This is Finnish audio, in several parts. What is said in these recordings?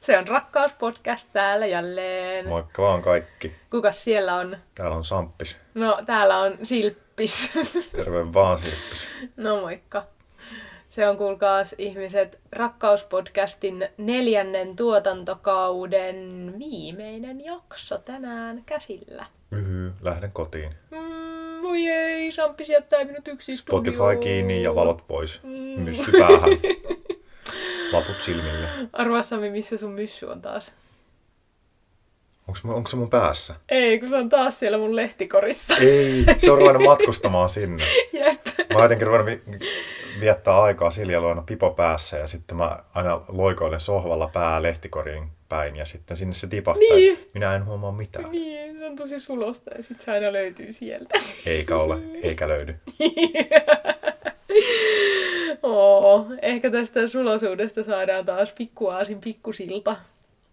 Se on Rakkauspodcast täällä jälleen. Moikka vaan kaikki. Kukas siellä on? Täällä on Samppis. No, täällä on Silppis. Terve vaan Silppis. no moikka. Se on kuulkaas ihmiset Rakkauspodcastin neljännen tuotantokauden viimeinen jakso tänään käsillä. Yhy, lähden kotiin. Mm, voi ei, Samppis jättää minut yksin Spotify studioon. kiinni ja valot pois. Mm. Myssy päähän. Laput silmille. Arvaa Sami, missä sun myssy on taas? Mun- onko se mun päässä? Ei, kun se on taas siellä mun lehtikorissa. Ei, se on ruvennut matkustamaan sinne. Jep. Mä oon jotenkin ruvennut vi- viettää aikaa Silja luona pipo päässä ja sitten mä aina loikoilen sohvalla pää lehtikoriin päin ja sitten sinne se tipahtaa. Niin. Minä en huomaa mitään. Niin, on tosi sulosta ja sit se aina löytyy sieltä. Eikä ole, eikä löydy. Oo, ehkä tästä sulosuudesta saadaan taas pikkuaasin pikkusilta.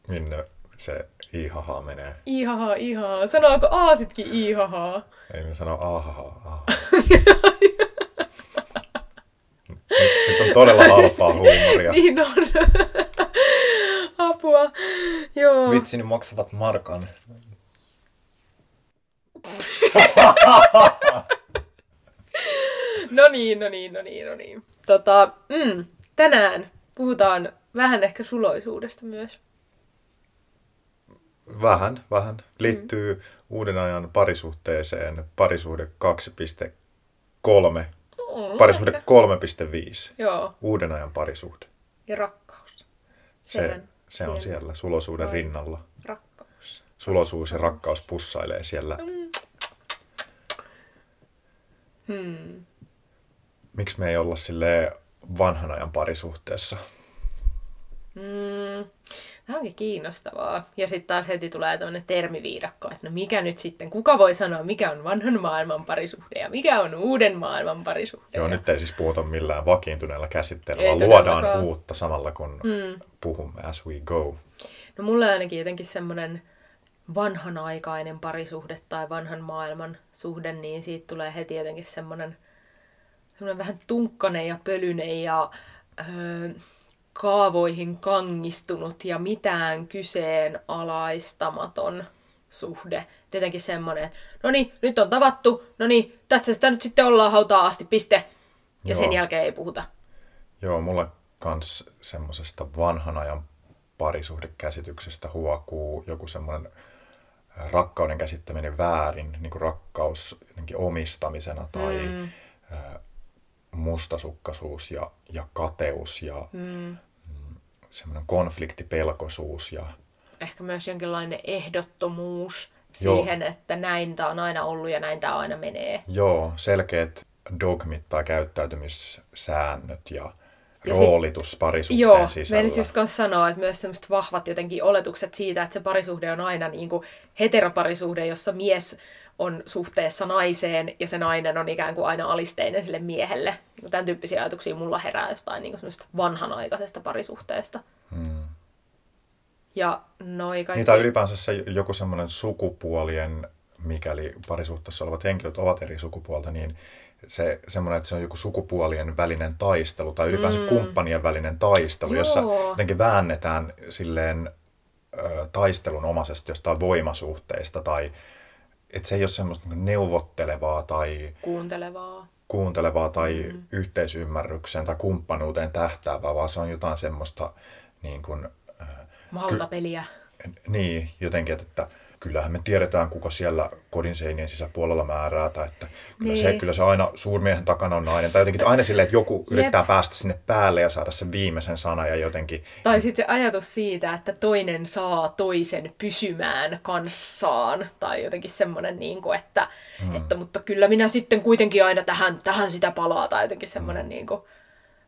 Minne se ihaha menee. Ihaha, ihaha. Sanooko aasitkin ihahaa? Ei me sano ahaha, ahaha. nyt, nyt on todella halpaa huumoria. Niin on. Apua. Joo. Vitsini maksavat markan. No niin, no niin, no niin, no niin. Tota, mm, tänään puhutaan vähän ehkä suloisuudesta myös. Vähän, vähän. Liittyy uuden ajan parisuhteeseen. Parisuhde 2.3. Mm, Parisuhde ehkä. 3.5. Joo, Uuden ajan parisuhde. ja rakkaus. Se, se on siellä. siellä sulosuuden Ai. rinnalla. Rakkaus. Sulosuus ja rakkaus pussailee siellä. Hmm. Miksi me ei olla sille vanhan ajan parisuhteessa? Mm, tämä onkin kiinnostavaa. Ja sitten taas heti tulee tämmöinen termiviidakko, että no mikä nyt sitten, kuka voi sanoa, mikä on vanhan maailman parisuhde ja mikä on uuden maailman parisuhde. Joo, nyt ei siis puhuta millään vakiintuneella käsitteellä, vaan luodaan uutta samalla kun mm. puhumme as we go. No mulla ainakin jotenkin semmoinen vanhanaikainen parisuhde tai vanhan maailman suhde, niin siitä tulee heti jotenkin semmoinen, semmoinen vähän tunkkanen ja pölynen ja öö, kaavoihin kangistunut ja mitään kyseenalaistamaton suhde. Jotenkin semmoinen, että no niin, nyt on tavattu, no niin, tässä sitä nyt sitten ollaan hautaa asti, piste. Ja sen Joo. jälkeen ei puhuta. Joo, mulle kans semmosesta vanhan ajan parisuhdekäsityksestä huokuu joku semmoinen rakkauden käsittäminen väärin, niin kuin rakkaus jotenkin omistamisena tai mm. mustasukkaisuus ja, ja kateus ja mm. semmoinen konfliktipelkoisuus ja ehkä myös jonkinlainen ehdottomuus Joo. siihen, että näin tämä on aina ollut ja näin tämä aina menee. Joo, selkeät dogmit tai käyttäytymissäännöt ja, Ja roolitus parisuhteen Joo, sisällä. meidän just kanssa sanoa, että myös semmoiset vahvat jotenkin oletukset siitä, että se parisuhde on aina niin kuin heteroparisuhde, jossa mies on suhteessa naiseen ja se nainen on ikään kuin aina alisteinen sille miehelle. Niin Tämän tyyppisiä ajatuksia mulla herää jostain niin kuin semmoisesta vanhanaikaisesta parisuhteesta. Hmm. Ja noi kaikki... Tai ylipäänsä se joku semmoinen sukupuolien, mikäli parisuhteessa olevat henkilöt ovat eri sukupuolta, niin se semmoinen, että se on joku sukupuolien välinen taistelu tai ylipäänsä mm. kumppanien välinen taistelu, Joo. jossa jotenkin väännetään silleen ö, taistelunomaisesti jostain voimasuhteista tai että se ei ole semmoista niin neuvottelevaa tai Kuuntelevaa. kuuntelevaa tai mm. yhteisymmärrykseen tai kumppanuuteen tähtäävää, vaan se on jotain semmoista niin kuin, Valtapeliä. niin, jotenkin, että, että kyllähän me tiedetään, kuka siellä kodin seinien sisäpuolella määrää, tai että kyllä, Niin. se, kyllä se aina suurmiehen takana on nainen, tai jotenkin aina silleen, että joku yrittää päästä sinne päälle ja saada sen viimeisen sana ja jotenkin, Tai sitten se ajatus siitä, että toinen saa toisen pysymään kanssaan. Tai jotenkin semmoinen, niin kuin, että, mm. että mutta kyllä minä sitten kuitenkin aina tähän, tähän sitä palaa. Tai jotenkin semmoinen mm. niin kuin,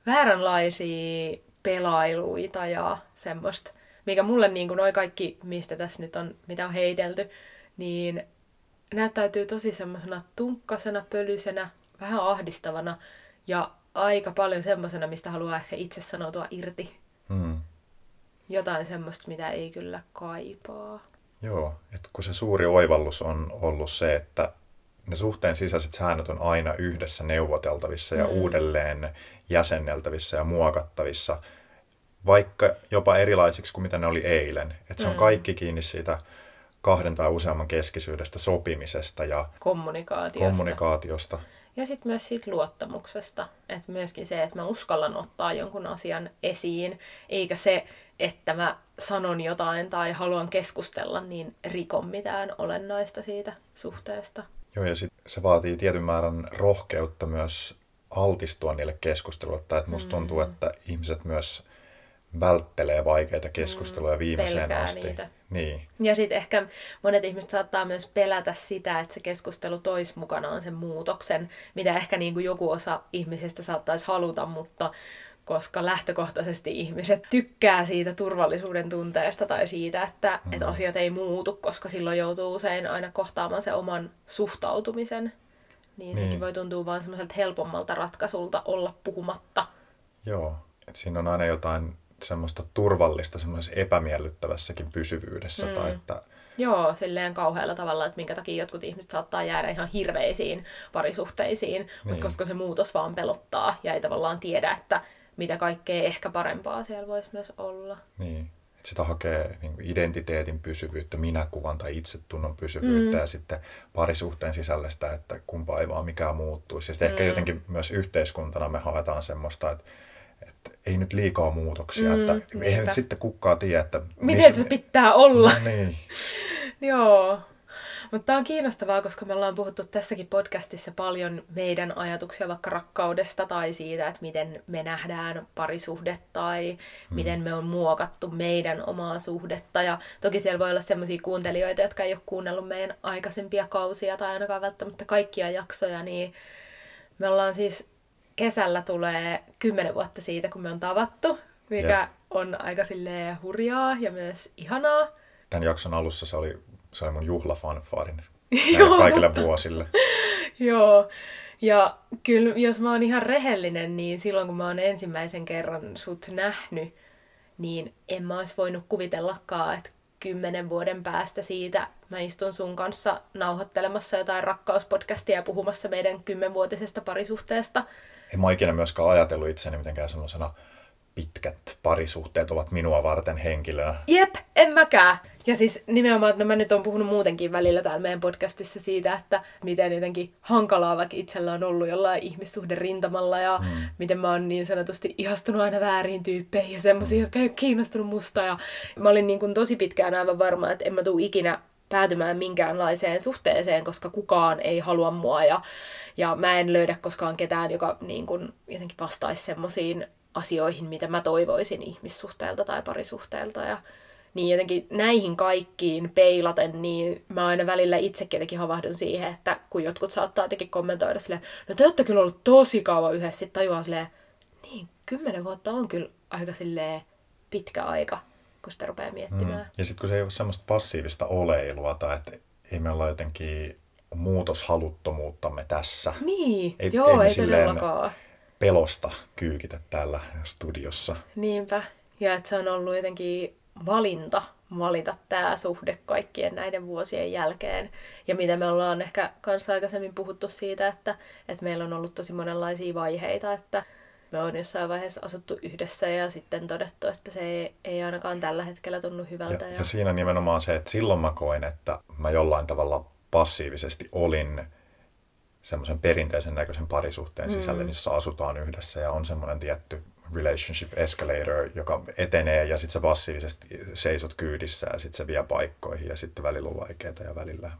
vääränlaisia pelailuita ja semmoista. Mikä mulle niin kuin noi kaikki, mistä tässä nyt on, mitä on heitelty, niin näyttäytyy tosi semmoisena tunkkasena, pölyisenä, vähän ahdistavana ja aika paljon semmoisena, mistä haluaa ehkä itse sanoutua irti. hmm, Jotain semmoista, mitä ei kyllä kaipaa. joo, että kun se suuri oivallus on ollut se, että ne suhteen sisäiset säännöt on aina yhdessä neuvoteltavissa ja mm. uudelleen jäsenneltävissä ja muokattavissa, vaikka jopa erilaisiksi kuin mitä ne oli eilen. Että se on mm. kaikki kiinni siitä kahden tai useamman keskisyydestä, sopimisesta ja kommunikaatiosta. kommunikaatiosta. Ja sitten myös siitä luottamuksesta. Että myöskin se, että mä uskallan ottaa jonkun asian esiin, eikä se, että mä sanon jotain tai haluan keskustella, niin rikon mitään olennaista siitä suhteesta. Joo, ja sit se vaatii tietyn määrän rohkeutta myös altistua niille keskusteluille. Että musta tuntuu, mm. että ihmiset myös välttelee vaikeita keskusteluja mm, viimeiseen asti. Niitä. Niin. Ja sitten ehkä monet ihmiset saattaa myös pelätä sitä, että se keskustelu toisi mukanaan sen muutoksen, mitä ehkä niin kuin joku osa ihmisistä saattaisi haluta, mutta koska lähtökohtaisesti ihmiset tykkää siitä turvallisuuden tunteesta tai siitä, että, mm. että asiat ei muutu, koska silloin joutuu usein aina kohtaamaan se oman suhtautumisen. Niin, niin. sekin voi tuntua vaan semmoiselta helpommalta ratkaisulta olla puhumatta. Joo, Et siinä on aina jotain semmoista turvallista semmoisessa epämiellyttävässäkin pysyvyydessä. Mm. Tai että... Joo, silleen kauhealla tavalla, että minkä takia jotkut ihmiset saattaa jäädä ihan hirveisiin parisuhteisiin, niin. mutta koska se muutos vaan pelottaa ja ei tavallaan tiedä, että mitä kaikkea ehkä parempaa siellä voisi myös olla. Niin, että sitä hakee niin kuin identiteetin pysyvyyttä, minäkuvan tai itsetunnon pysyvyyttä mm. ja sitten parisuhteen sisällöstä, että kumpaa ei vaan mikään muuttuisi. Ja sitten mm. ehkä jotenkin myös yhteiskuntana me haetaan semmoista, että että ei nyt liikaa muutoksia, mm, että niinpä. eihän nyt sitten kukaan tiedä, että... Miten se pitää olla? No niin. Joo. Mutta tämä on kiinnostavaa, koska me ollaan puhuttu tässäkin podcastissa paljon meidän ajatuksia vaikka rakkaudesta tai siitä, että miten me nähdään parisuhde tai hmm. miten me on muokattu meidän omaa suhdetta. Ja toki siellä voi olla sellaisia kuuntelijoita, jotka ei ole kuunnellut meidän aikaisempia kausia tai ainakaan välttämättä kaikkia jaksoja, niin me ollaan siis kesällä tulee kymmenen vuotta siitä, kun me on tavattu, mikä ja. on aika silleen hurjaa ja myös ihanaa. Tämän jakson alussa se oli, se oli mun juhlafanfaarin kaikille vuosille. Joo. Ja kyllä, jos mä oon ihan rehellinen, niin silloin kun mä oon ensimmäisen kerran sut nähnyt, niin en mä olisi voinut kuvitellakaan, että kymmenen vuoden päästä siitä mä istun sun kanssa nauhoittelemassa jotain rakkauspodcastia ja puhumassa meidän kymmenvuotisesta parisuhteesta en mä ikinä myöskään ajatellut itseäni mitenkään semmoisena pitkät parisuhteet ovat minua varten henkilönä. Jep, en mäkään. Ja siis nimenomaan, no mä nyt on puhunut muutenkin välillä täällä meidän podcastissa siitä, että miten jotenkin hankalaa vaikka itsellä on ollut jollain ihmissuhde rintamalla ja mm. miten mä oon niin sanotusti ihastunut aina väärin tyyppeihin ja semmoisia, mm. jotka ei ole kiinnostunut musta. Ja mä olin niin kuin tosi pitkään aivan varma, että en mä tuu ikinä päätymään minkäänlaiseen suhteeseen, koska kukaan ei halua mua ja, ja mä en löydä koskaan ketään, joka niin kun, jotenkin vastaisi semmoisiin asioihin, mitä mä toivoisin ihmissuhteelta tai parisuhteelta. Ja niin jotenkin näihin kaikkiin peilaten, niin mä aina välillä itsekin jotenkin havahdun siihen, että kun jotkut saattaa jotenkin kommentoida silleen, no te olette kyllä ollut tosi kauan yhdessä, sitten tajuaa silleen, niin, kymmenen vuotta on kyllä aika silleen pitkä aika kun sitä rupeaa miettimään. Mm. Ja sitten kun se ei ole semmoista passiivista oleilua tai että ei me olla jotenkin muutoshaluttomuuttamme tässä. Niin, ei, joo, ei, ei todellakaan. pelosta kyykitä täällä studiossa. Niinpä. Ja että se on ollut jotenkin valinta valita tämä suhde kaikkien näiden vuosien jälkeen. Ja mitä me ollaan ehkä kanssa aikaisemmin puhuttu siitä, että, että meillä on ollut tosi monenlaisia vaiheita, että me on jossain vaiheessa asuttu yhdessä ja sitten todettu, että se ei, ei ainakaan tällä hetkellä tunnu hyvältä. Ja, ja... ja siinä nimenomaan se, että silloin mä koin, että mä jollain tavalla passiivisesti olin semmoisen perinteisen näköisen parisuhteen sisällä, mm. jossa asutaan yhdessä ja on semmoinen tietty relationship escalator, joka etenee ja sitten sä passiivisesti seisot kyydissä ja sitten se vie paikkoihin ja sitten välillä on vaikeaa ja välillä...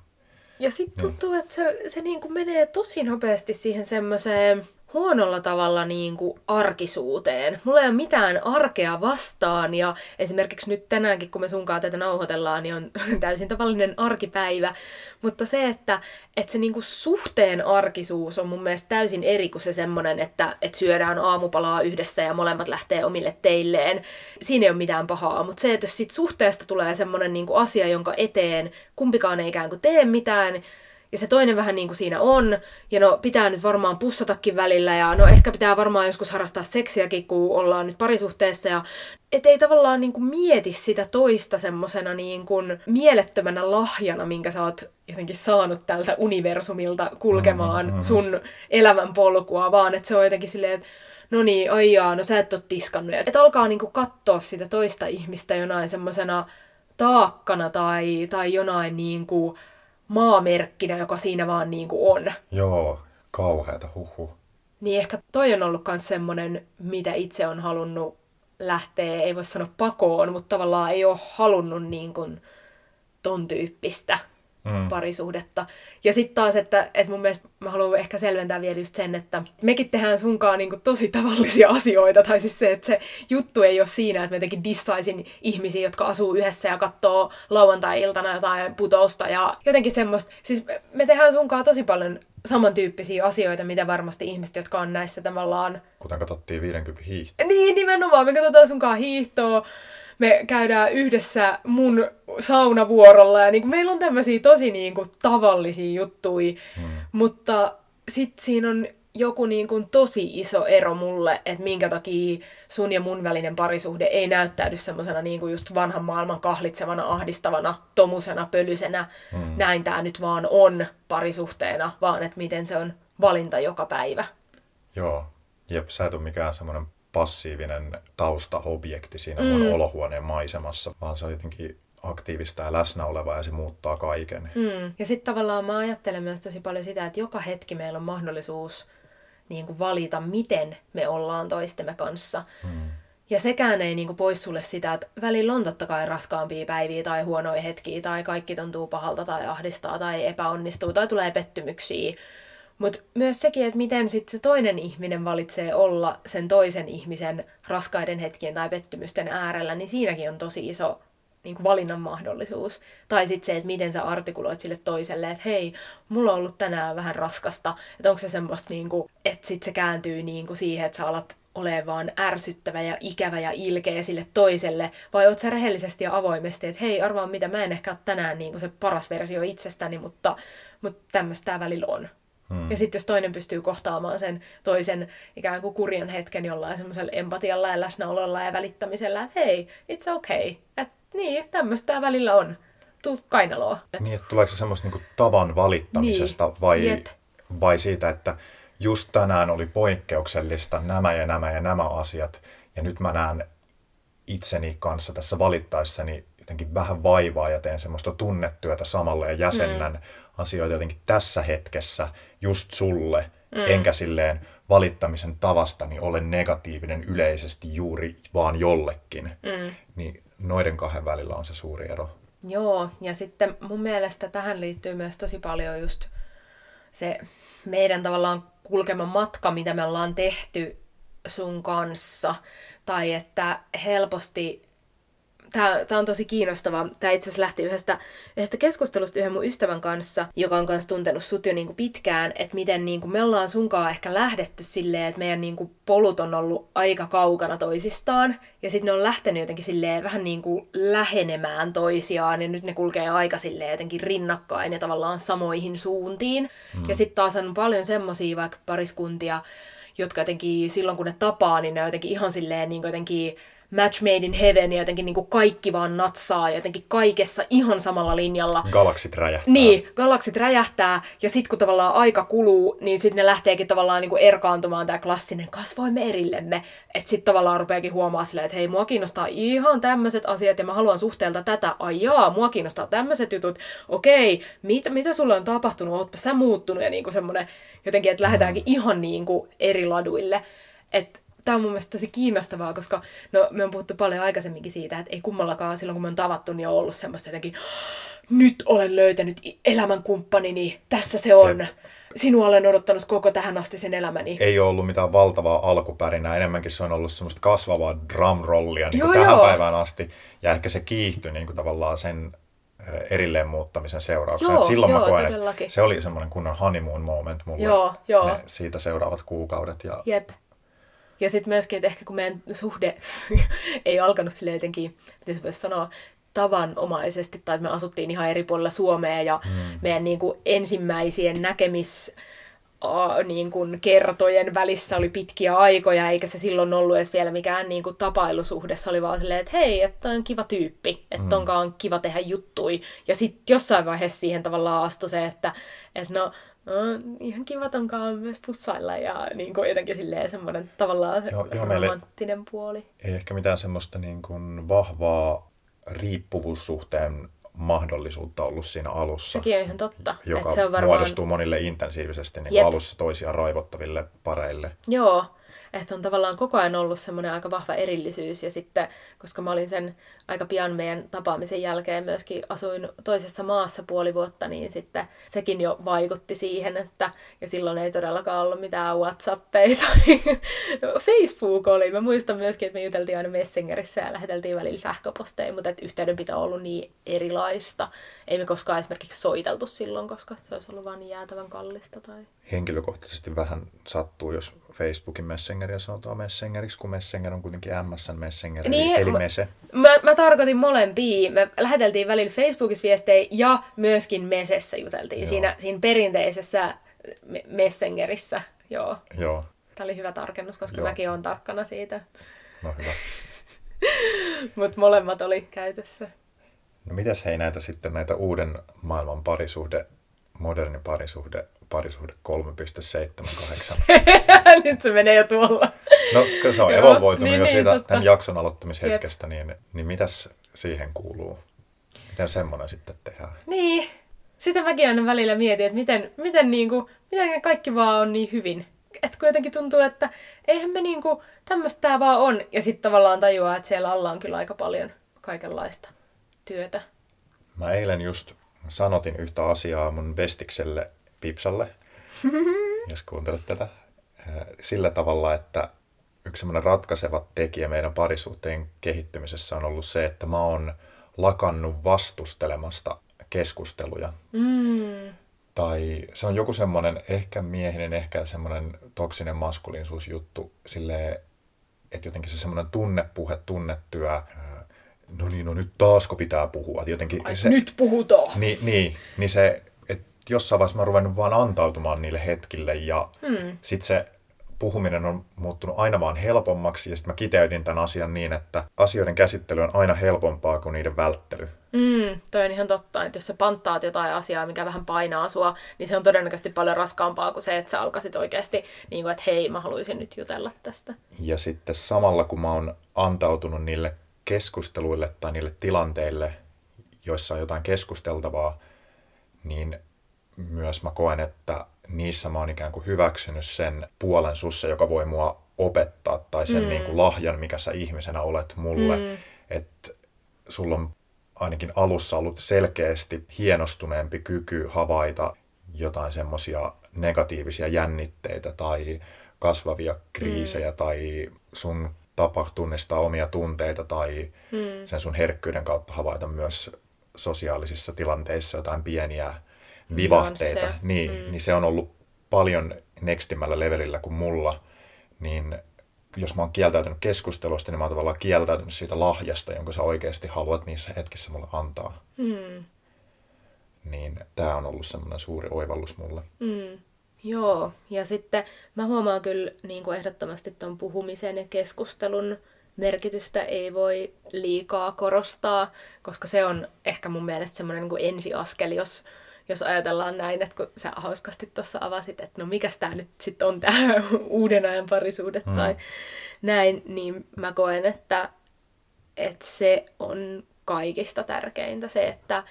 Ja sitten niin. tuntuu, että se, se niin kuin menee tosi nopeasti siihen semmoiseen huonolla tavalla niin kuin arkisuuteen. Mulla ei ole mitään arkea vastaan ja esimerkiksi nyt tänäänkin, kun me sunkaan tätä nauhoitellaan, niin on täysin tavallinen arkipäivä. Mutta se, että, että se niin kuin suhteen arkisuus on mun mielestä täysin eri kuin se semmoinen, että, että syödään aamupalaa yhdessä ja molemmat lähtee omille teilleen. Siinä ei ole mitään pahaa, mutta se, että jos siitä suhteesta tulee semmoinen niin kuin asia, jonka eteen kumpikaan ei ikään kuin tee mitään, ja se toinen vähän niin kuin siinä on, ja no pitää nyt varmaan pussatakin välillä, ja no ehkä pitää varmaan joskus harrastaa seksiäkin, kun ollaan nyt parisuhteessa, ja et ei tavallaan niin kuin mieti sitä toista semmosena niin kuin mielettömänä lahjana, minkä sä oot jotenkin saanut tältä universumilta kulkemaan mm-hmm. sun elämän polkua, vaan että se on jotenkin silleen, että no niin, ai jaa, no sä et ole tiskannut. Että alkaa niinku katsoa sitä toista ihmistä jonain semmosena taakkana tai, tai jonain niinku maamerkkinä, joka siinä vaan niinku on. Joo, kauheata, huhu. Niin ehkä toi on ollut myös semmoinen, mitä itse on halunnut lähteä, ei voi sanoa pakoon, mutta tavallaan ei ole halunnut niin kuin ton tyyppistä mm. parisuhdetta. Ja sitten taas, että, että mun mielestä mä haluan ehkä selventää vielä just sen, että mekin tehdään sunkaan niin kuin tosi tavallisia asioita. Tai siis se, että se juttu ei ole siinä, että mä jotenkin dissaisin ihmisiä, jotka asuu yhdessä ja katsoo lauantai-iltana jotain putousta ja jotenkin semmoista. Siis me tehdään sunkaan tosi paljon samantyyppisiä asioita, mitä varmasti ihmiset, jotka on näissä tavallaan... Kuten katsottiin 50 hiihtoa. Niin, nimenomaan. Me katsotaan sunkaan hiihtoa me käydään yhdessä mun saunavuorolla ja niin kuin meillä on tämmöisiä tosi niin kuin tavallisia juttuja, mm. mutta sitten siinä on joku niin kuin tosi iso ero mulle, että minkä takia sun ja mun välinen parisuhde ei näyttäydy semmoisena niin kuin just vanhan maailman kahlitsevana, ahdistavana, tomusena, pölysenä. Mm. Näin tämä nyt vaan on parisuhteena, vaan että miten se on valinta joka päivä. Joo, jep, sä et ole mikään semmoinen passiivinen taustaobjekti siinä mun mm. olohuoneen maisemassa, vaan se on jotenkin aktiivista ja läsnä oleva ja se muuttaa kaiken. Mm. Ja sitten tavallaan mä ajattelen myös tosi paljon sitä, että joka hetki meillä on mahdollisuus niin kuin valita, miten me ollaan toistemme kanssa. Mm. Ja sekään ei niin kuin pois sulle sitä, että välillä on totta kai raskaampia päiviä tai huonoja hetkiä tai kaikki tuntuu pahalta tai ahdistaa tai epäonnistuu tai tulee pettymyksiä. Mutta myös sekin, että miten sit se toinen ihminen valitsee olla sen toisen ihmisen raskaiden hetkien tai pettymysten äärellä, niin siinäkin on tosi iso niin kuin valinnan mahdollisuus. Tai sitten se, että miten sä artikuloit sille toiselle, että hei, mulla on ollut tänään vähän raskasta. Että onko se semmoista, niin kuin, että sitten se kääntyy niin kuin siihen, että sä alat ole vaan ärsyttävä ja ikävä ja ilkeä sille toiselle, vai oot sä rehellisesti ja avoimesti, että hei, arvaan mitä, mä en ehkä ole tänään niin kuin se paras versio itsestäni, mutta, mutta tämmöistä välillä on. Hmm. Ja sitten jos toinen pystyy kohtaamaan sen toisen ikään kuin kurjan hetken jollain semmoisella empatialla ja läsnäololla ja välittämisellä, että hei, it's okay. Että niin, tämmöistä tämä välillä on. Tuu kainaloa. Niin, että tuleeko se semmoista niinku tavan valittamisesta niin. vai, vai siitä, että just tänään oli poikkeuksellista nämä ja nämä ja nämä asiat, ja nyt mä näen itseni kanssa tässä valittaessani jotenkin vähän vaivaa ja teen semmoista tunnetyötä samalla ja jäsennän mm. Asioita jotenkin tässä hetkessä just sulle, mm. enkä silleen valittamisen tavastani ole negatiivinen yleisesti juuri vaan jollekin. Mm. Niin noiden kahden välillä on se suuri ero. Joo, ja sitten mun mielestä tähän liittyy myös tosi paljon just se meidän tavallaan kulkema matka, mitä me ollaan tehty sun kanssa. Tai että helposti Tämä, tämä on tosi kiinnostavaa. Tämä itse asiassa lähti yhdestä, yhdestä keskustelusta yhden mun ystävän kanssa, joka on kanssa tuntenut sut jo niinku pitkään, että miten niinku me ollaan sunkaan ehkä lähdetty silleen, että meidän niinku polut on ollut aika kaukana toisistaan, ja sitten ne on lähtenyt jotenkin silleen vähän niinku lähenemään toisiaan, ja nyt ne kulkee aika silleen jotenkin rinnakkain ja tavallaan samoihin suuntiin. Mm. Ja sitten taas on paljon semmosia vaikka pariskuntia, jotka jotenkin silloin kun ne tapaa, niin ne on jotenkin ihan silleen niin jotenkin match made in heaven ja jotenkin niin kuin kaikki vaan natsaa ja jotenkin kaikessa ihan samalla linjalla. Galaksit räjähtää. Niin, galaksit räjähtää ja sitten kun tavallaan aika kuluu, niin sitten ne lähteekin tavallaan niin kuin erkaantumaan tämä klassinen kasvoimme erillemme. Että sitten tavallaan rupeakin huomaa silleen, että hei, mua kiinnostaa ihan tämmöiset asiat ja mä haluan suhteelta tätä. Ai jaa, mua kiinnostaa tämmöiset jutut. Okei, mitä, mitä sulle on tapahtunut? Ootpa sä muuttunut? Ja niin kuin semmoinen jotenkin, että lähdetäänkin ihan niin kuin eri laduille. Että tämä on mun mielestä tosi kiinnostavaa, koska no, me on puhuttu paljon aikaisemminkin siitä, että ei kummallakaan silloin, kun me on tavattu, niin on ollut semmoista jotenkin, nyt olen löytänyt elämänkumppanini, tässä se on. Jep. Sinua olen odottanut koko tähän asti sen elämäni. Ei ole ollut mitään valtavaa alkupärinää, enemmänkin se on ollut semmoista kasvavaa drumrollia niin joo, tähän joo. päivään asti. Ja ehkä se kiihtyi niin kuin tavallaan sen erilleen muuttamisen seurauksena. Joo, silloin joo, mä koen, se oli semmoinen kunnon honeymoon moment mulle joo, joo. Ne siitä seuraavat kuukaudet. Ja Jep. Ja sitten myöskin, että ehkä kun meidän suhde ei alkanut sille jotenkin, miten se voisi sanoa, tavanomaisesti, tai että me asuttiin ihan eri puolilla Suomea, ja mm. meidän niin kuin ensimmäisien näkemis uh, niin kuin kertojen välissä oli pitkiä aikoja, eikä se silloin ollut edes vielä mikään niin kuin tapailusuhde. Se oli vaan silleen, että hei, että on kiva tyyppi, että mm. onkaan kiva tehdä juttui. Ja sitten jossain vaiheessa siihen tavallaan astui se, että, että no, no ihan kiva onkaan myös pussailla ja niin kuin jotenkin silleen semmoinen tavallaan joo, joo, romanttinen puoli. Ei ehkä mitään semmoista niin kuin vahvaa riippuvuussuhteen mahdollisuutta ollut siinä alussa. Sekin on ihan totta. Joka se on varmaan... muodostuu monille intensiivisesti niin alussa toisia raivottaville pareille. Joo, että on tavallaan koko ajan ollut semmoinen aika vahva erillisyys ja sitten, koska mä olin sen aika pian meidän tapaamisen jälkeen myöskin asuin toisessa maassa puoli vuotta, niin sitten sekin jo vaikutti siihen, että ja silloin ei todellakaan ollut mitään Whatsappeja tai Facebook oli. Mä muistan myöskin, että me juteltiin aina Messengerissä ja läheteltiin välillä sähköposteja, mutta että yhteydenpito on ollut niin erilaista. Ei me koskaan esimerkiksi soiteltu silloin, koska se olisi ollut vaan niin jäätävän kallista. Tai... Henkilökohtaisesti vähän sattuu, jos Facebookin Messengeria sanotaan Messengeriksi, kun Messenger on kuitenkin MSN Messenger, niin, eli, eli Mese. Mä, mä tarkoitin molempia. Me läheteltiin välillä Facebookissa viestejä ja myöskin Mesessä juteltiin. Siinä, siinä perinteisessä Messengerissä. Joo. Joo. Tämä oli hyvä tarkennus, koska Joo. mäkin olen tarkkana siitä. No hyvä. Mutta molemmat oli käytössä. No mitäs hei näitä sitten näitä uuden maailman parisuhde, moderni parisuhde, parisuhde 3.78? Nyt se menee jo tuolla. No se on evolvoitunut niin, jo niin, siitä totta. tämän jakson aloittamishetkestä, niin, niin mitäs siihen kuuluu? Miten semmoinen sitten tehdään? Niin, sitä mäkin aina välillä mietin, että miten, miten, niinku, miten kaikki vaan on niin hyvin. Että kuitenkin tuntuu, että eihän me niinku, tämmöistä tää vaan on. Ja sitten tavallaan tajuaa, että siellä alla on kyllä aika paljon kaikenlaista työtä. Mä eilen just sanotin yhtä asiaa mun bestikselle Pipsalle, jos kuuntelet tätä, sillä tavalla, että yksi semmoinen ratkaiseva tekijä meidän parisuhteen kehittymisessä on ollut se, että mä oon lakannut vastustelemasta keskusteluja. Mm. Tai se on joku semmoinen ehkä miehinen, ehkä semmoinen toksinen maskuliinisuusjuttu, silleen, että jotenkin se semmoinen tunnepuhe, tunnetyö, no niin, no nyt taasko pitää puhua. Jotenkin Ai, se, nyt puhutaan. Niin, niin, niin se, että jossain vaiheessa mä oon ruvennut vaan antautumaan niille hetkille ja hmm. sitten se puhuminen on muuttunut aina vaan helpommaksi ja sitten mä kiteytin tämän asian niin, että asioiden käsittely on aina helpompaa kuin niiden välttely. Mm, toi on ihan totta, että jos sä panttaat jotain asiaa, mikä vähän painaa sua, niin se on todennäköisesti paljon raskaampaa kuin se, että sä alkaisit oikeasti, niin kuin, että hei, mä haluaisin nyt jutella tästä. Ja sitten samalla, kun mä oon antautunut niille keskusteluille tai niille tilanteille, joissa on jotain keskusteltavaa, niin myös mä koen, että niissä mä oon ikään kuin hyväksynyt sen puolen sussa, joka voi mua opettaa, tai sen mm. niin kuin lahjan, mikä sä ihmisenä olet mulle. Mm. Että sulla on ainakin alussa ollut selkeästi hienostuneempi kyky havaita jotain semmoisia negatiivisia jännitteitä tai kasvavia kriisejä mm. tai sun tapa tunnistaa omia tunteita tai mm. sen sun herkkyyden kautta havaita myös sosiaalisissa tilanteissa jotain pieniä vivahteita, niin, mm. niin se on ollut paljon nextimmällä levelillä kuin mulla, niin jos mä oon kieltäytynyt keskustelusta, niin mä oon tavallaan kieltäytynyt siitä lahjasta, jonka sä oikeasti haluat niissä hetkissä mulle antaa. Mm. Niin tämä on ollut semmoinen suuri oivallus mulle. Mm. Joo, ja sitten mä huomaan kyllä niin kuin ehdottomasti tuon puhumisen ja keskustelun merkitystä ei voi liikaa korostaa, koska se on ehkä mun mielestä semmoinen niin ensiaskel, jos, jos ajatellaan näin, että kun sä hauskasti tuossa avasit, että no mikäs tämä nyt sitten on tämä uuden ajan parisuudet mm. tai näin, niin mä koen, että, että se on kaikista tärkeintä se, että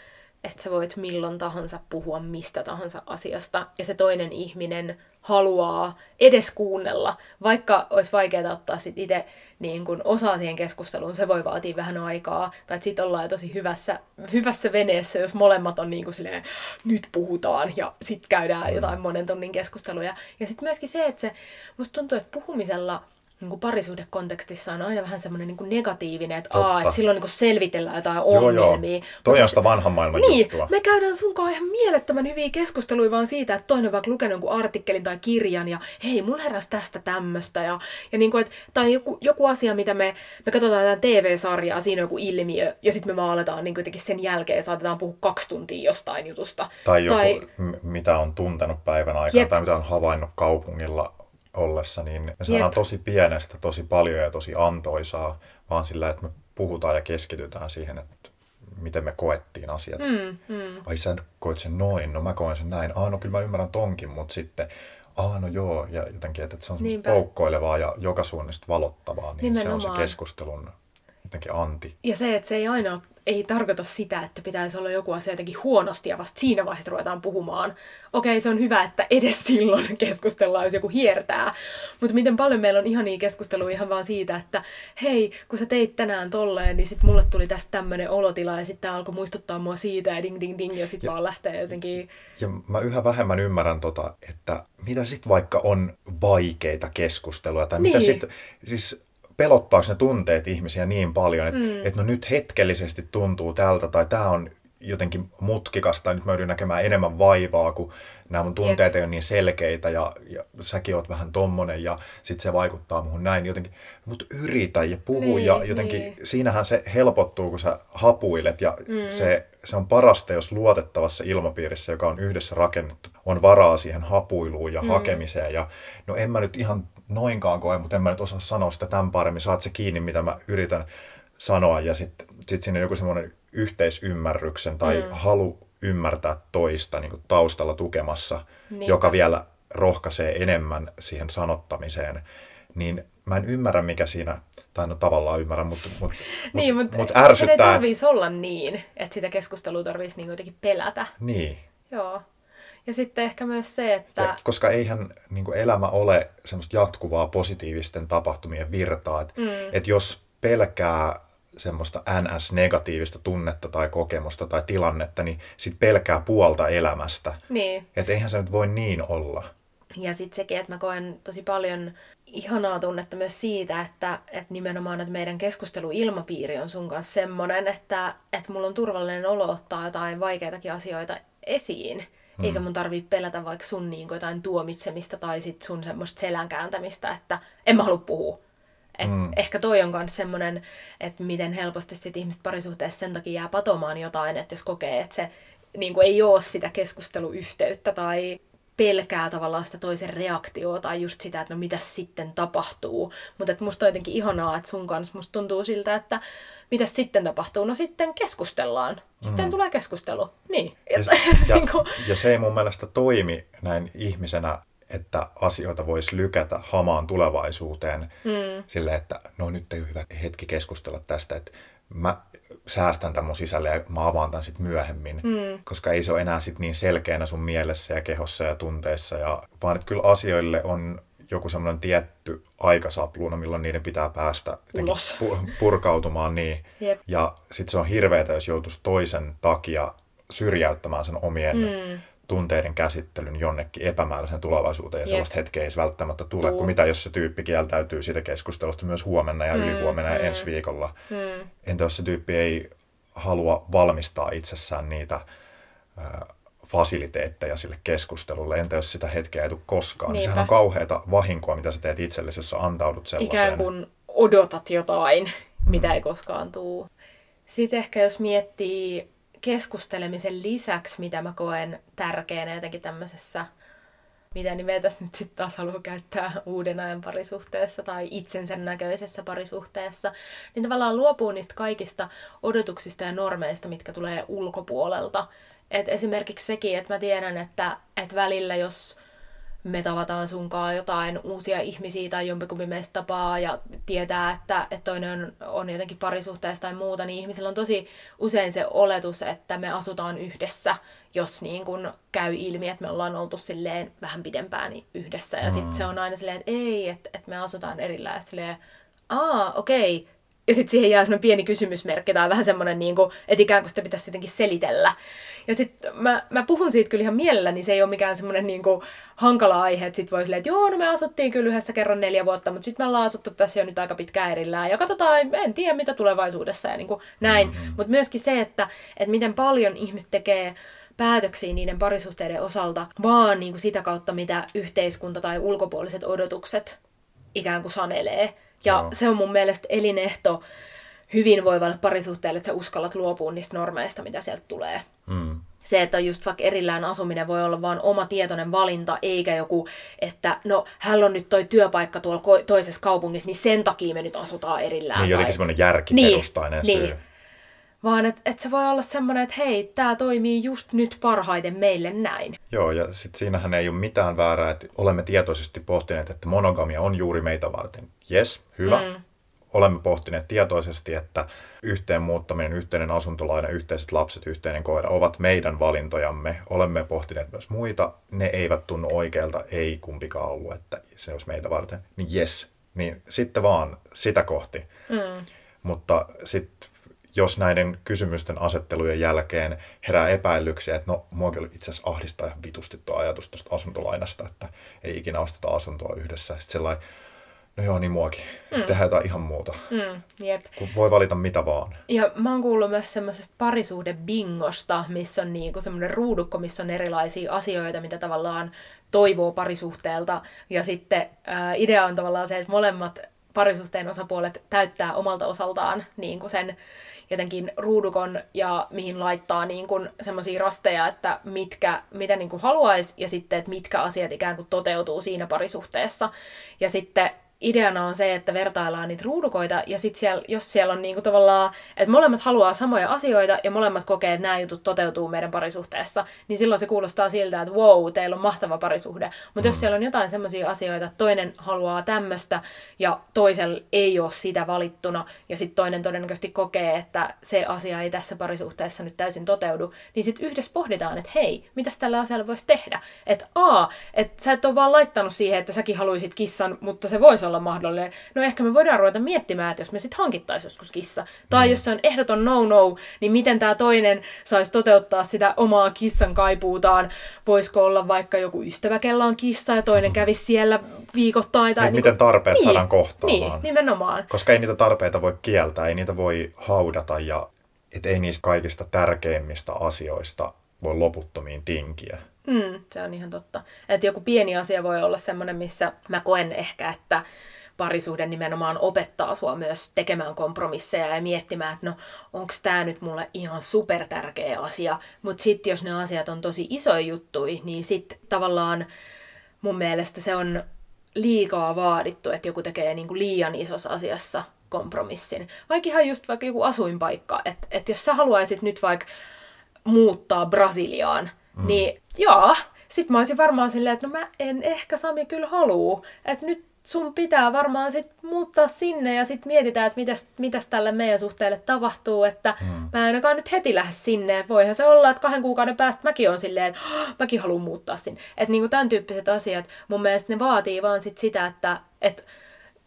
että sä voit milloin tahansa puhua mistä tahansa asiasta, ja se toinen ihminen haluaa edes kuunnella, vaikka olisi vaikeaa ottaa sit itse niin kun osaa siihen keskusteluun, se voi vaatia vähän aikaa, tai että sit ollaan tosi hyvässä, hyvässä veneessä, jos molemmat on niin kuin silleen, nyt puhutaan, ja sitten käydään mm. jotain monen tunnin keskusteluja. Ja sitten myöskin se, että se, musta tuntuu, että puhumisella niin kuin parisuhdekontekstissa on aina vähän semmoinen niin kuin negatiivinen, että, Totta. aa, että silloin niin kuin selvitellään jotain Joo, joo. ongelmia. Toi Mutta on sitä vanhan maailman niin, juttua. me käydään sunkaan ihan mielettömän hyviä keskusteluja vaan siitä, että toinen on vaikka lukenut jonkun artikkelin tai kirjan ja hei, mulla heräsi tästä tämmöstä. Ja, ja niin kuin, että, tai joku, joku asia, mitä me, me katsotaan jotain TV-sarjaa, siinä on joku ilmiö ja sitten me vaan aletaan niin jotenkin sen jälkeen saatetaan puhua kaksi tuntia jostain jutusta. Tai joku, tai m- mitä on tuntenut päivän aikana Jep. tai mitä on havainnut kaupungilla ollessa, niin me saadaan Jep. tosi pienestä tosi paljon ja tosi antoisaa, vaan sillä, että me puhutaan ja keskitytään siihen, että miten me koettiin asiat. mm, mm. Ai sä koet sen noin, no mä koen sen näin. Aa, no kyllä mä ymmärrän tonkin, mutta sitten, aa, no joo, ja jotenkin, että se on semmoista poukkoilevaa ja joka suunnasta valottavaa, niin se on se Nimenomaan. keskustelun jotenkin anti. Ja se, että se ei aina ole- ei tarkoita sitä, että pitäisi olla joku asia jotenkin huonosti ja vasta siinä vaiheessa ruvetaan puhumaan. Okei, se on hyvä, että edes silloin keskustellaan, jos joku hiertää. Mutta miten paljon meillä on ihania keskusteluja ihan vaan siitä, että hei, kun sä teit tänään tolleen, niin sit mulle tuli tästä tämmönen olotila ja sitten alkoi muistuttaa mua siitä ja ding ding ding ja sitten vaan lähtee jotenkin... Ja mä yhä vähemmän ymmärrän tota, että mitä sit vaikka on vaikeita keskusteluja, tai mitä Niin. sit, siis pelottaako ne tunteet ihmisiä niin paljon, että mm. et no nyt hetkellisesti tuntuu tältä, tai tämä on jotenkin mutkikasta, tai nyt mä joudun näkemään enemmän vaivaa, kun nämä mun tunteet ei ole niin selkeitä, ja, ja säkin oot vähän tommonen, ja sit se vaikuttaa muhun näin jotenkin. Mutta yritä ja puhu, Niin, ja jotenkin niin. siinähän se helpottuu, kun sä hapuilet, ja mm. se, se on parasta, jos luotettavassa ilmapiirissä, joka on yhdessä rakennettu, on varaa siihen hapuiluun ja mm. hakemiseen. Ja no en mä nyt ihan noinkaan koe, mutta en mä nyt osaa sanoa sitä tämän paremmin. Saat se kiinni, mitä mä yritän sanoa, ja sitten sit siinä on joku semmoinen yhteisymmärryksen tai mm. halu ymmärtää toista niin kuin taustalla tukemassa, Niinpä. joka vielä rohkaisee enemmän siihen sanottamiseen, niin mä en ymmärrä, mikä siinä, tai no tavallaan ymmärrän, mutta, mutta, Niin, mutta, mutta mutta ärsyttää. sen ei tarvitsisi olla niin, että sitä keskustelua tarvitsisi niin jotenkin pelätä. Niin, Joo. Ja sitten ehkä myös se, että... ja, koska eihän niin kuin elämä ole semmoista jatkuvaa positiivisten tapahtumien virtaa, että mm. et jos pelkää semmoista NS-negatiivista tunnetta tai kokemusta tai tilannetta, niin sit pelkää puolta elämästä. Niin. Että eihän se nyt voi niin olla. Ja sitten sekin, että mä koen tosi paljon ihanaa tunnetta myös siitä, että, että nimenomaan että meidän keskusteluilmapiiri on sun kanssa semmoinen, että, että mulla on turvallinen olo ottaa jotain vaikeitakin asioita esiin. Mm. Eikä mun tarvii pelätä vaikka sun niin jotain tuomitsemista tai sit sun semmoista selän kääntämistä, että en mä halua puhua. Et mm. Ehkä toi on myös semmoinen, että miten helposti sit ihmiset parisuhteessa sen takia jää patomaan jotain, että jos kokee, että se niin kuin ei ole sitä keskusteluyhteyttä tai pelkää tavallaan sitä toisen reaktiota tai just sitä, että no mitä sitten tapahtuu. Mutta että musta on jotenkin ihanaa, että sun kanssa musta tuntuu siltä, että mitä sitten tapahtuu? No sitten keskustellaan. Sitten mm. tulee keskustelu. Niin. Ja, Et, ja, niin ja se ei mun mielestä toimi näin ihmisenä, että asioita voisi lykätä hamaan tulevaisuuteen mm. sille, että no nyt ei ole hyvä hetki keskustella tästä, että mä säästän tämän mun sisälle ja mä avaan tämän sitten myöhemmin, mm. koska ei se ole enää sit niin selkeänä sun mielessä ja kehossa ja tunteissa, ja, vaan että kyllä asioille on joku semmoinen tietty aikasapluuna, milloin niiden pitää päästä Ulos. pu- purkautumaan niin. Jep. Ja sitten se on hirveetä, jos joutuisi toisen takia syrjäyttämään sen omien mm. Tunteiden käsittelyn jonnekin epämääräisen tulevaisuuteen, ja Jep. sellaista hetkeä ei edes välttämättä tule, Tuu. kun mitä jos se tyyppi kieltäytyy siitä keskustelusta myös huomenna ja mm. ylihuomenna ja ensi viikolla. Mm. Entä jos se tyyppi ei halua valmistaa itsessään niitä äh, fasiliteetteja sille keskustelulle, entä jos sitä hetkeä ei tule koskaan, niin Niinpä. sehän on kauheata vahinkoa, mitä sä teet itsellesi, jos sä antaudut sellaiseen. ikään kuin odotat jotain, mitä ei koskaan tuu. Sitten ehkä jos miettii keskustelemisen lisäksi, mitä mä koen tärkeänä jotenkin tämmöisessä, mitä nimetäs nyt sitten taas haluaa käyttää uuden ajan parisuhteessa tai itsensä näköisessä parisuhteessa, niin tavallaan luopuu niistä kaikista odotuksista ja normeista, mitkä tulee ulkopuolelta. Et esimerkiksi sekin, että mä tiedän, että, että välillä jos me tavataan sunkaan jotain uusia ihmisiä tai jompikumpi meistä tapaa ja tietää, että, että toinen on, on jotenkin parisuhteessa tai muuta, niin ihmisillä on tosi usein se oletus, että me asutaan yhdessä, jos niin kun käy ilmi, että me ollaan oltu silleen vähän pidempään yhdessä. Ja sitten se on aina silleen, että ei, että, että me asutaan erillään. Ja silleen, aa, okei, ja sitten siihen jää semmoinen pieni kysymysmerkki tai vähän semmoinen, niin kuin, että ikään kuin sitä pitäisi jotenkin selitellä. Ja sitten mä, mä puhun siitä kyllä ihan mielellä, niin se ei ole mikään semmoinen niin kuin, hankala aihe, että sitten voi silleen, että joo, no me asuttiin kyllä yhdessä kerran neljä vuotta, mutta sitten me ollaan asuttu tässä jo nyt aika pitkään erillään ja katsotaan, en tiedä mitä tulevaisuudessa ja niin kuin näin. Mm-hmm. Mutta myöskin se, että, että miten paljon ihmiset tekee päätöksiä niiden parisuhteiden osalta, vaan niin kuin sitä kautta, mitä yhteiskunta tai ulkopuoliset odotukset ikään kuin sanelee. Ja no. se on mun mielestä elinehto hyvinvoivalle parisuhteelle, että sä uskallat luopua niistä normeista, mitä sieltä tulee. Mm. Se, että just vaikka erillään asuminen voi olla vain oma tietoinen valinta, eikä joku, että no, hän on nyt toi työpaikka tuolla toisessa kaupungissa, niin sen takia me nyt asutaan erillään. Niin, jotenkin semmoinen järkiperustainen niin, syy. Niin. Vaan että et se voi olla semmoinen, että hei, tämä toimii just nyt parhaiten meille näin. Joo, ja sitten siinähän ei ole mitään väärää, että olemme tietoisesti pohtineet, että monogamia on juuri meitä varten. Yes, hyvä. Mm olemme pohtineet tietoisesti, että yhteen muuttaminen, yhteinen asuntolaina, yhteiset lapset, yhteinen koira ovat meidän valintojamme. Olemme pohtineet myös muita. Ne eivät tunnu oikealta, ei kumpikaan ollut, että se olisi meitä varten. Niin yes, niin sitten vaan sitä kohti. Mm. Mutta sitten jos näiden kysymysten asettelujen jälkeen herää epäilyksiä, että no, mua kyllä itse asiassa ahdistaa ihan vitusti tuo ajatus tuosta asuntolainasta, että ei ikinä osteta asuntoa yhdessä. Sitten sellainen, no joo, niin muakin. Mm. Tehdään jotain ihan muuta. Mm, jep. Kun voi valita mitä vaan. Ja mä oon kuullut myös semmoisesta parisuhde-bingosta, missä on niinku semmoinen ruudukko, missä on erilaisia asioita, mitä tavallaan toivoo parisuhteelta. Ja sitten ää, idea on tavallaan se, että molemmat parisuhteen osapuolet täyttää omalta osaltaan niin kuin sen jotenkin ruudukon ja mihin laittaa niin kuin semmoisia rasteja, että mitkä, mitä niin kuin haluaisi ja sitten, että mitkä asiat ikään kuin toteutuu siinä parisuhteessa. Ja sitten ideana on se, että vertaillaan niitä ruudukoita, ja sitten siellä, jos siellä on niinku tavallaan, että molemmat haluaa samoja asioita, ja molemmat kokee, että nämä jutut toteutuu meidän parisuhteessa, niin silloin se kuulostaa siltä, että wow, teillä on mahtava parisuhde. Mutta mm. jos siellä on jotain sellaisia asioita, että toinen haluaa tämmöistä, ja toisella ei ole sitä valittuna, ja sitten toinen todennäköisesti kokee, että se asia ei tässä parisuhteessa nyt täysin toteudu, niin sitten yhdessä pohditaan, että hei, mitäs tällä asialla voisi tehdä? Että a, että sä et ole vaan laittanut siihen, että säkin haluaisit kissan, mutta se voisi olla mahdollinen. No ehkä me voidaan ruveta miettimään, että jos me sitten hankittaisiin joskus kissa. Tai mm. jos se on ehdoton no-no, niin miten tämä toinen saisi toteuttaa sitä omaa kissan kaipuutaan. Voisiko olla vaikka joku ystävä, kella on kissa ja toinen kävisi siellä viikoittain. Tai niin, niin miten tarpeet niin, saadaan kohtaamaan. Niin, nimenomaan. Koska ei niitä tarpeita voi kieltää, ei niitä voi haudata ja et ei niistä kaikista tärkeimmistä asioista voi loputtomiin tinkiä. Mm, se on ihan totta. Että joku pieni asia voi olla semmoinen, missä mä koen ehkä, että parisuhde nimenomaan opettaa sua myös tekemään kompromisseja ja miettimään, että no onko tämä nyt mulle ihan super tärkeä asia, mutta sitten jos ne asiat on tosi isoja juttui, niin sitten tavallaan mun mielestä se on liikaa vaadittu, että joku tekee niinku liian isossa asiassa kompromissin. Vaikka ihan just vaikka joku asuinpaikka, että et jos sä haluaisit nyt vaikka muuttaa Brasiliaan, mm. niin joo, sit mä olisin varmaan silleen, että no mä en ehkä Sami kyllä haluu, että nyt sun pitää varmaan sit muuttaa sinne ja sitten mietitään, että mitäs, mitäs tälle meidän suhteelle tapahtuu, että mm. mä en ainakaan nyt heti lähde sinne. Voihan se olla, että kahden kuukauden päästä mäkin on silleen, että oh, mäkin haluan muuttaa sinne. Että niinku tämän tyyppiset asiat, mun mielestä ne vaatii vaan sit sitä, että, että